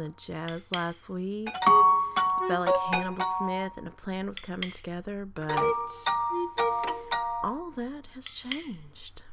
the jazz last week. Felt like Hannibal Smith and a plan was coming together, but all that has changed.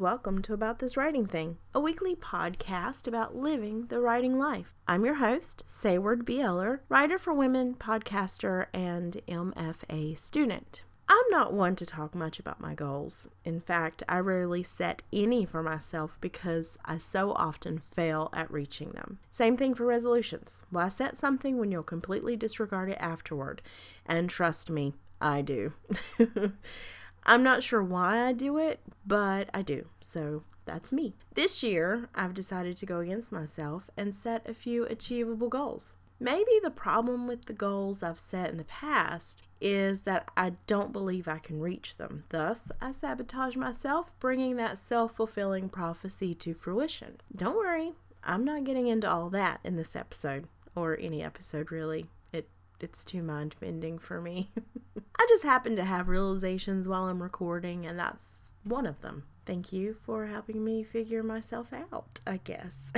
Welcome to About This Writing Thing, a weekly podcast about living the writing life. I'm your host, Sayward B. Eller, writer for women, podcaster, and MFA student. I'm not one to talk much about my goals. In fact, I rarely set any for myself because I so often fail at reaching them. Same thing for resolutions. Why set something when you'll completely disregard it afterward? And trust me, I do. I'm not sure why I do it, but I do. So that's me. This year, I've decided to go against myself and set a few achievable goals. Maybe the problem with the goals I've set in the past is that I don't believe I can reach them. Thus, I sabotage myself, bringing that self fulfilling prophecy to fruition. Don't worry, I'm not getting into all that in this episode, or any episode really. It, it's too mind bending for me. I just happen to have realizations while I'm recording, and that's one of them. Thank you for helping me figure myself out, I guess.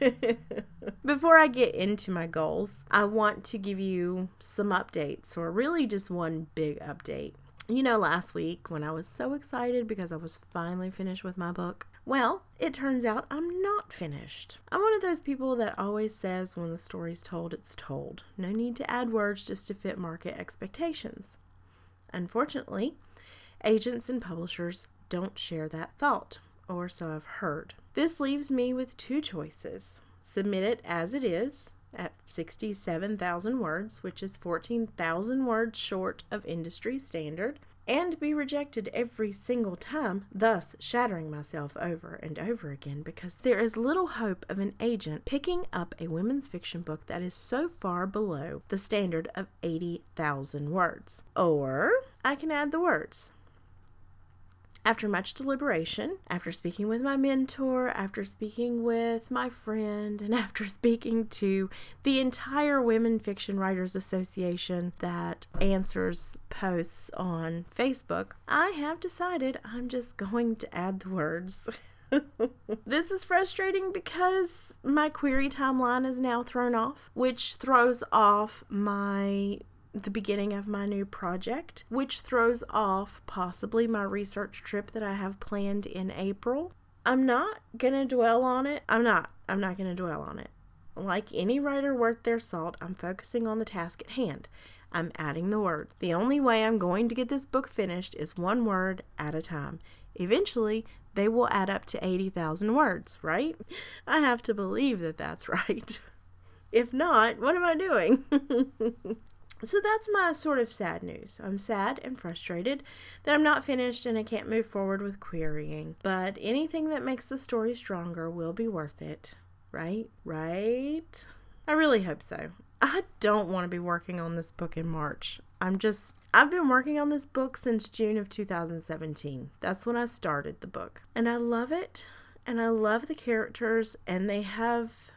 Before I get into my goals, I want to give you some updates, or really just one big update. You know, last week when I was so excited because I was finally finished with my book, well, it turns out I'm not finished. I'm one of those people that always says when the story's told, it's told. No need to add words just to fit market expectations. Unfortunately, agents and publishers don't share that thought, or so I've heard. This leaves me with two choices submit it as it is at 67,000 words, which is 14,000 words short of industry standard, and be rejected every single time, thus shattering myself over and over again because there is little hope of an agent picking up a women's fiction book that is so far below the standard of 80,000 words. Or I can add the words. After much deliberation, after speaking with my mentor, after speaking with my friend, and after speaking to the entire Women Fiction Writers Association that answers posts on Facebook, I have decided I'm just going to add the words. this is frustrating because my query timeline is now thrown off, which throws off my the beginning of my new project, which throws off possibly my research trip that I have planned in April. I'm not going to dwell on it. I'm not. I'm not going to dwell on it. Like any writer worth their salt, I'm focusing on the task at hand. I'm adding the word. The only way I'm going to get this book finished is one word at a time. Eventually, they will add up to 80,000 words, right? I have to believe that that's right. If not, what am I doing? So that's my sort of sad news. I'm sad and frustrated that I'm not finished and I can't move forward with querying. But anything that makes the story stronger will be worth it. Right? Right? I really hope so. I don't want to be working on this book in March. I'm just, I've been working on this book since June of 2017. That's when I started the book. And I love it. And I love the characters. And they have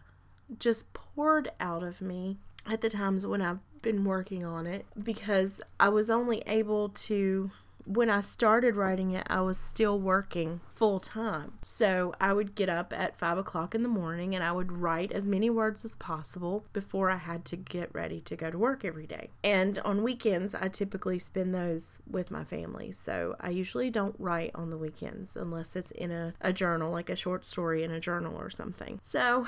just poured out of me at the times when I've been working on it because I was only able to when I started writing it, I was still working full time. So I would get up at five o'clock in the morning and I would write as many words as possible before I had to get ready to go to work every day. And on weekends, I typically spend those with my family. So I usually don't write on the weekends unless it's in a, a journal, like a short story in a journal or something. So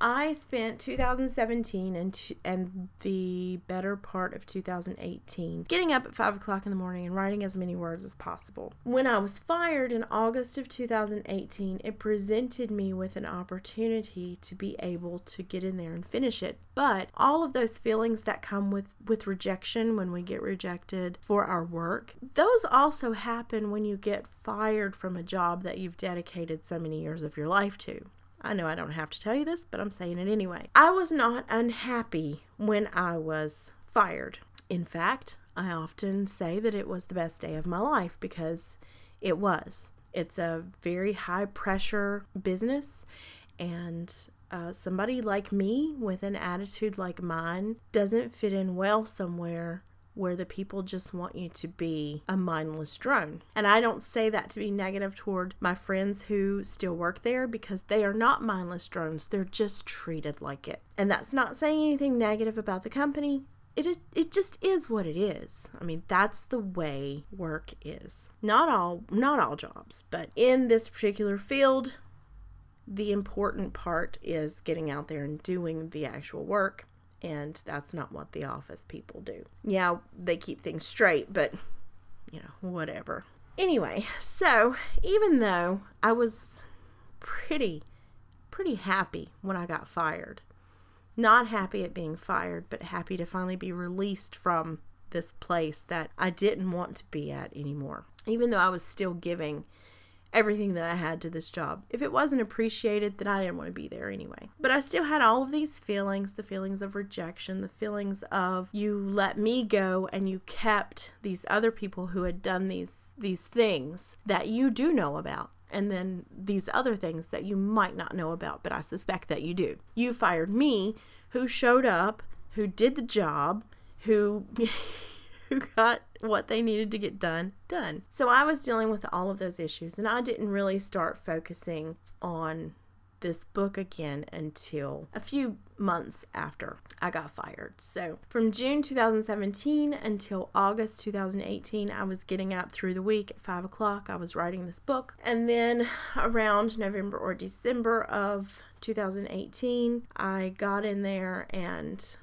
I spent 2017 and t- and the better part of 2018 getting up at five o'clock in the morning and writing as many words as possible. When I was fired in August of 2018, it presented me with an opportunity to be able to get in there and finish it. But all of those feelings that come with with rejection when we get rejected for our work, those also happen when you get fired from a job that you've dedicated so many years of your life to. I know I don't have to tell you this, but I'm saying it anyway. I was not unhappy when I was fired. In fact, I often say that it was the best day of my life because it was. It's a very high pressure business, and uh, somebody like me with an attitude like mine doesn't fit in well somewhere where the people just want you to be a mindless drone. And I don't say that to be negative toward my friends who still work there because they are not mindless drones. They're just treated like it. And that's not saying anything negative about the company. It, it just is what it is. I mean, that's the way work is. Not all not all jobs, but in this particular field, the important part is getting out there and doing the actual work and that's not what the office people do. Yeah, they keep things straight, but you know, whatever. Anyway, so even though I was pretty pretty happy when I got fired. Not happy at being fired, but happy to finally be released from this place that I didn't want to be at anymore. Even though I was still giving everything that I had to this job. If it wasn't appreciated, then I didn't want to be there anyway. But I still had all of these feelings the feelings of rejection, the feelings of you let me go and you kept these other people who had done these these things that you do know about and then these other things that you might not know about, but I suspect that you do. You fired me, who showed up, who did the job, who who got what they needed to get done done. So I was dealing with all of those issues and I didn't really start focusing on this book again until a few months after I got fired. So, from June 2017 until August 2018, I was getting up through the week at 5 o'clock. I was writing this book. And then around November or December of 2018, I got in there and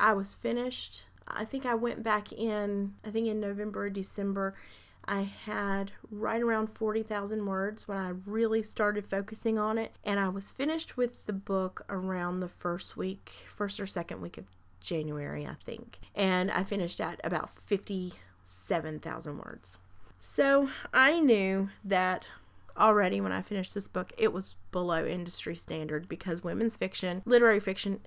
I was finished I think I went back in, I think in November or December, I had right around 40,000 words when I really started focusing on it. And I was finished with the book around the first week, first or second week of January, I think. And I finished at about 57,000 words. So I knew that already when I finished this book, it was below industry standard because women's fiction, literary fiction,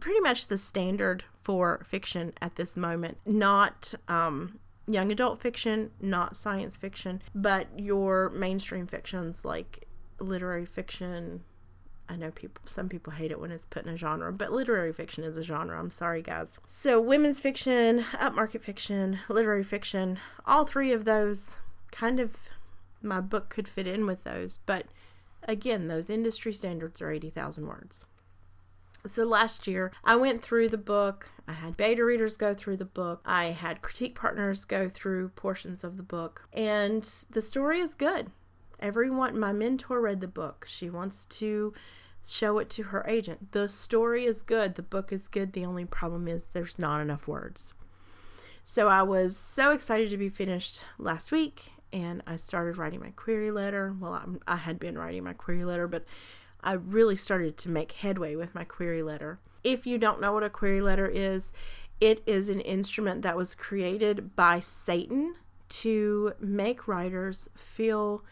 pretty much the standard for fiction at this moment, not um, young adult fiction, not science fiction, but your mainstream fictions like literary fiction. I know people some people hate it when it's put in a genre, but literary fiction is a genre. I'm sorry guys. So women's fiction, upmarket fiction, literary fiction, all three of those kind of my book could fit in with those. But again, those industry standards are 80,000 words. So last year, I went through the book. I had beta readers go through the book. I had critique partners go through portions of the book. And the story is good. Everyone, my mentor read the book. She wants to show it to her agent. The story is good. The book is good. The only problem is there's not enough words. So I was so excited to be finished last week and I started writing my query letter. Well, I'm, I had been writing my query letter, but I really started to make headway with my query letter. If you don't know what a query letter is, it is an instrument that was created by Satan to make writers feel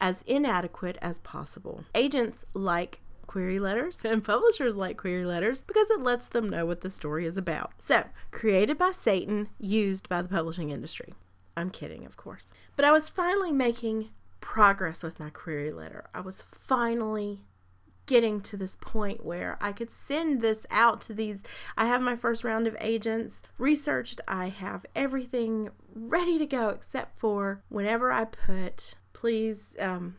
as inadequate as possible. Agents like query letters and publishers like query letters because it lets them know what the story is about. So, created by Satan, used by the publishing industry. I'm kidding, of course. But I was finally making progress with my query letter. I was finally getting to this point where I could send this out to these. I have my first round of agents researched. I have everything ready to go except for whenever I put, please, um,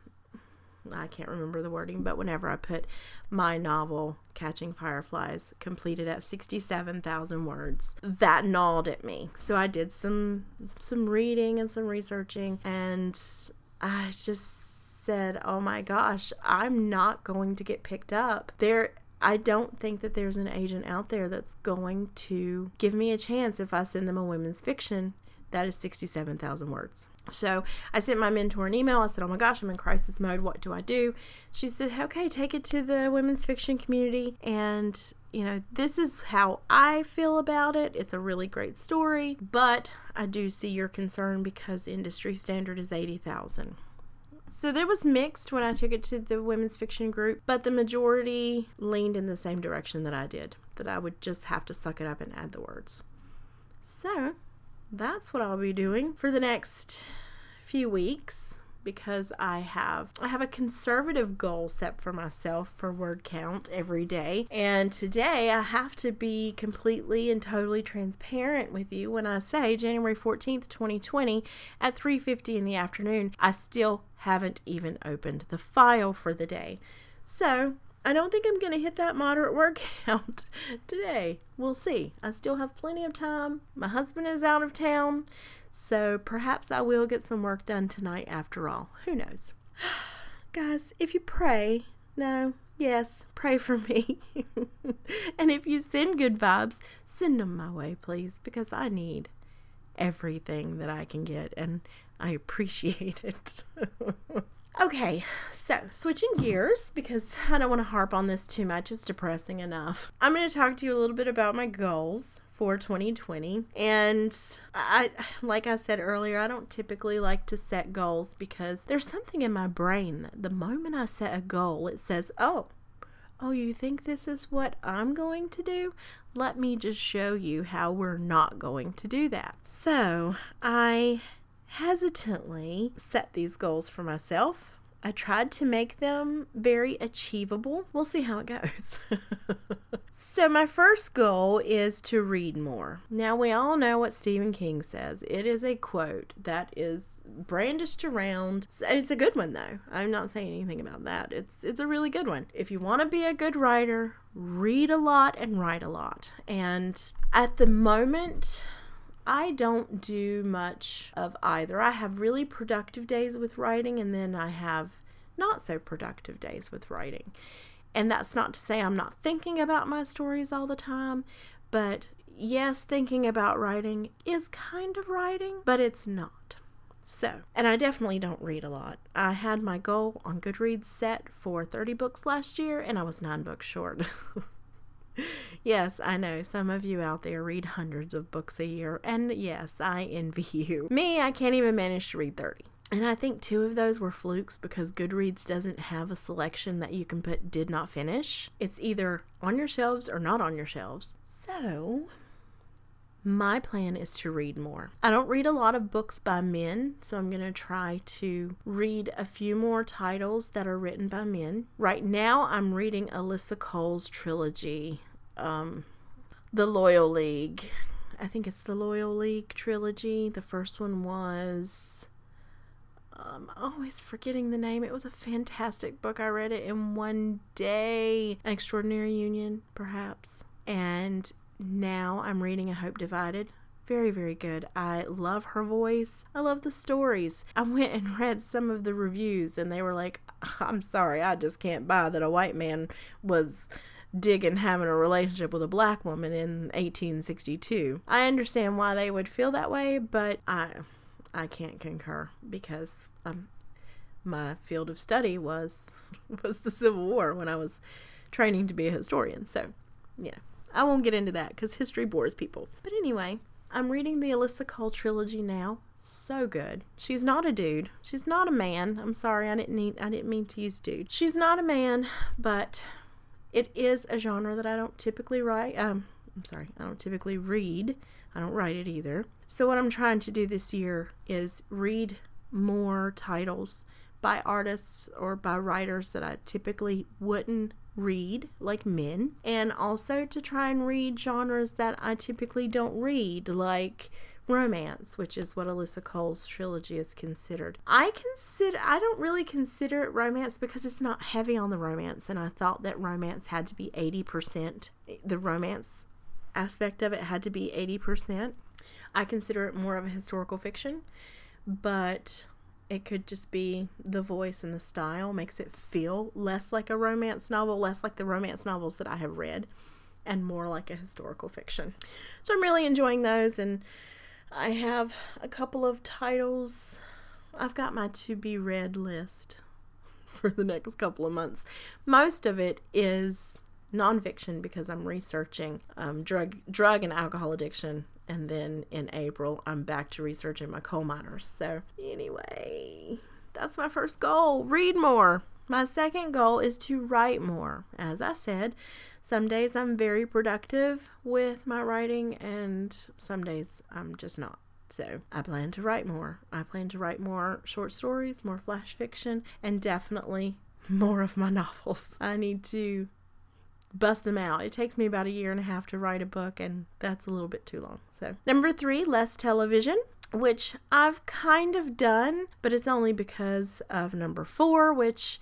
I can't remember the wording, but whenever I put my novel Catching Fireflies completed at 67,000 words, that gnawed at me. So I did some some reading and some researching and I just said, "Oh my gosh, I'm not going to get picked up." There I don't think that there's an agent out there that's going to give me a chance if I send them a women's fiction that is 67,000 words. So I sent my mentor an email. I said, Oh my gosh, I'm in crisis mode. What do I do? She said, Okay, take it to the women's fiction community. And, you know, this is how I feel about it. It's a really great story, but I do see your concern because industry standard is 80,000. So there was mixed when I took it to the women's fiction group, but the majority leaned in the same direction that I did, that I would just have to suck it up and add the words. So that's what I'll be doing for the next few weeks because I have I have a conservative goal set for myself for word count every day. And today I have to be completely and totally transparent with you when I say January 14th, 2020 at 3:50 in the afternoon, I still haven't even opened the file for the day. So, I don't think I'm going to hit that moderate word count today. We'll see. I still have plenty of time. My husband is out of town. So perhaps I will get some work done tonight after all. Who knows? Guys, if you pray, no, yes, pray for me. and if you send good vibes, send them my way, please, because I need everything that I can get and I appreciate it. Okay, so switching gears because I don't want to harp on this too much. It's depressing enough. I'm going to talk to you a little bit about my goals for 2020. And I like I said earlier, I don't typically like to set goals because there's something in my brain that the moment I set a goal, it says, "Oh, oh, you think this is what I'm going to do? Let me just show you how we're not going to do that." So, I hesitantly set these goals for myself I tried to make them very achievable. We'll see how it goes. so, my first goal is to read more. Now, we all know what Stephen King says. It is a quote that is brandished around. It's a good one, though. I'm not saying anything about that. It's, it's a really good one. If you want to be a good writer, read a lot and write a lot. And at the moment, I don't do much of either. I have really productive days with writing, and then I have not so productive days with writing. And that's not to say I'm not thinking about my stories all the time, but yes, thinking about writing is kind of writing, but it's not. So, and I definitely don't read a lot. I had my goal on Goodreads set for 30 books last year, and I was nine books short. yes, I know some of you out there read hundreds of books a year, and yes, I envy you. Me, I can't even manage to read 30. And I think two of those were flukes because Goodreads doesn't have a selection that you can put did not finish. It's either on your shelves or not on your shelves. So, my plan is to read more. I don't read a lot of books by men, so I'm going to try to read a few more titles that are written by men. Right now, I'm reading Alyssa Cole's trilogy um, the Loyal League. I think it's the Loyal League trilogy. The first one was. Um, always forgetting the name. It was a fantastic book. I read it in one day. An Extraordinary Union, perhaps. And now I'm reading A Hope Divided. Very, very good. I love her voice. I love the stories. I went and read some of the reviews, and they were like, I'm sorry, I just can't buy that a white man was digging having a relationship with a black woman in 1862. I understand why they would feel that way, but I I can't concur because um, my field of study was was the Civil War when I was training to be a historian. So, yeah, I won't get into that because history bores people. But anyway, I'm reading the Alyssa Cole trilogy now. So good. She's not a dude. She's not a man. I'm sorry, I didn't need I didn't mean to use dude. She's not a man, but it is a genre that I don't typically write. Um, I'm sorry, I don't typically read. I don't write it either. So, what I'm trying to do this year is read more titles by artists or by writers that I typically wouldn't read, like men, and also to try and read genres that I typically don't read, like romance, which is what Alyssa Cole's trilogy is considered. I consider I don't really consider it romance because it's not heavy on the romance and I thought that romance had to be 80%. The romance aspect of it had to be 80%. I consider it more of a historical fiction, but it could just be the voice and the style makes it feel less like a romance novel, less like the romance novels that I have read and more like a historical fiction. So I'm really enjoying those and I have a couple of titles. I've got my to be read list for the next couple of months. Most of it is nonfiction because I'm researching um, drug drug and alcohol addiction, and then in April I'm back to researching my coal miners. So anyway, that's my first goal: read more. My second goal is to write more. As I said, some days I'm very productive with my writing, and some days I'm just not. So I plan to write more. I plan to write more short stories, more flash fiction, and definitely more of my novels. I need to bust them out. It takes me about a year and a half to write a book, and that's a little bit too long. So, number three, less television. Which I've kind of done, but it's only because of number four, which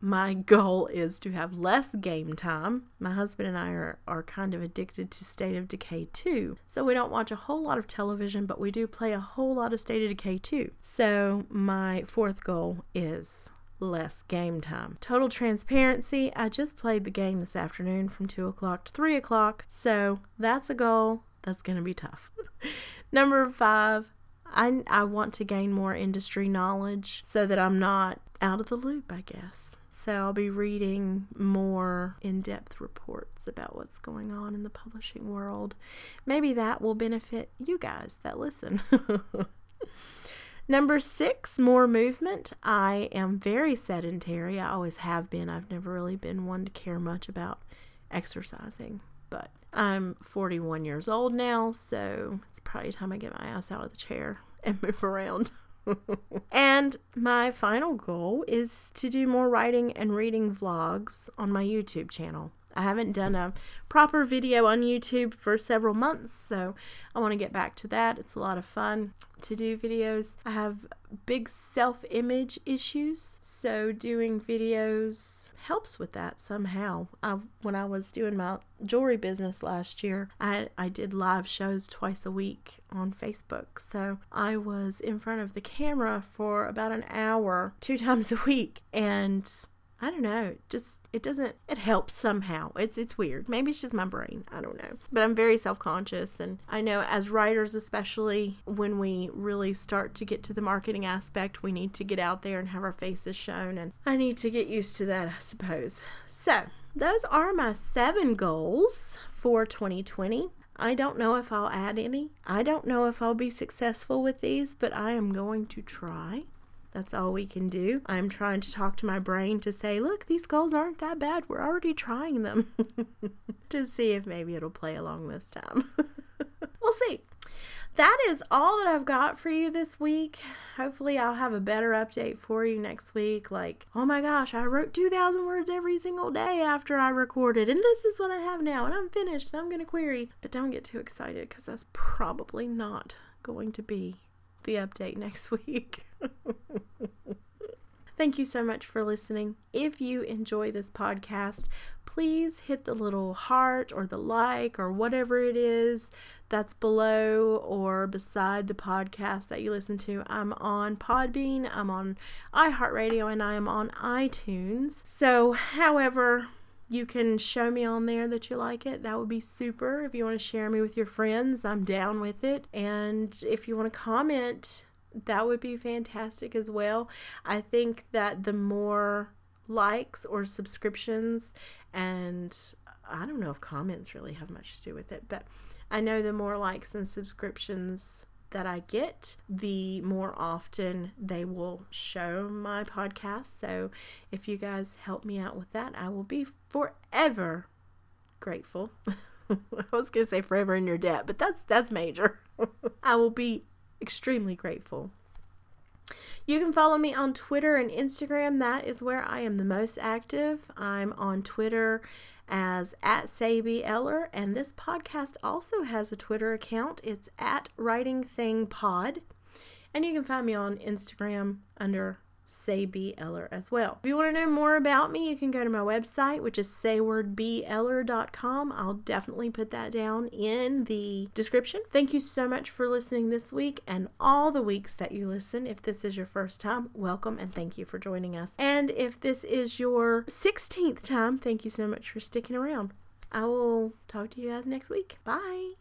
my goal is to have less game time. My husband and I are, are kind of addicted to State of Decay 2. So we don't watch a whole lot of television, but we do play a whole lot of State of Decay 2. So my fourth goal is less game time. Total transparency, I just played the game this afternoon from 2 o'clock to 3 o'clock. So that's a goal that's going to be tough. Number five, I, I want to gain more industry knowledge so that I'm not out of the loop, I guess. So I'll be reading more in depth reports about what's going on in the publishing world. Maybe that will benefit you guys that listen. Number six, more movement. I am very sedentary. I always have been. I've never really been one to care much about exercising, but I'm 41 years old now, so it's probably time I get my ass out of the chair and move around. and my final goal is to do more writing and reading vlogs on my YouTube channel. I haven't done a proper video on YouTube for several months, so I want to get back to that. It's a lot of fun to do videos. I have big self image issues, so doing videos helps with that somehow. I, when I was doing my jewelry business last year, I, I did live shows twice a week on Facebook. So I was in front of the camera for about an hour, two times a week, and I don't know, just it doesn't it helps somehow. It's it's weird. Maybe it's just my brain. I don't know. But I'm very self-conscious and I know as writers especially when we really start to get to the marketing aspect, we need to get out there and have our faces shown and I need to get used to that, I suppose. So, those are my 7 goals for 2020. I don't know if I'll add any. I don't know if I'll be successful with these, but I am going to try. That's all we can do. I'm trying to talk to my brain to say, look, these goals aren't that bad. We're already trying them to see if maybe it'll play along this time. we'll see. That is all that I've got for you this week. Hopefully, I'll have a better update for you next week. Like, oh my gosh, I wrote 2,000 words every single day after I recorded, and this is what I have now, and I'm finished, and I'm going to query. But don't get too excited because that's probably not going to be the update next week. Thank you so much for listening. If you enjoy this podcast, please hit the little heart or the like or whatever it is that's below or beside the podcast that you listen to. I'm on Podbean, I'm on iHeartRadio, and I am on iTunes. So, however, you can show me on there that you like it. That would be super. If you want to share me with your friends, I'm down with it. And if you want to comment, that would be fantastic as well. I think that the more likes or subscriptions, and uh, I don't know if comments really have much to do with it, but I know the more likes and subscriptions that I get, the more often they will show my podcast. So if you guys help me out with that, I will be forever grateful. I was to say forever in your debt, but that's that's major. I will be extremely grateful. You can follow me on Twitter and Instagram. That is where I am the most active. I'm on Twitter as at Sabi Eller, and this podcast also has a Twitter account. It's at Writing Thing Pod, and you can find me on Instagram under Say Eller as well. If you want to know more about me, you can go to my website, which is saywardbeller.com. I'll definitely put that down in the description. Thank you so much for listening this week and all the weeks that you listen. If this is your first time, welcome and thank you for joining us. And if this is your 16th time, thank you so much for sticking around. I will talk to you guys next week. Bye.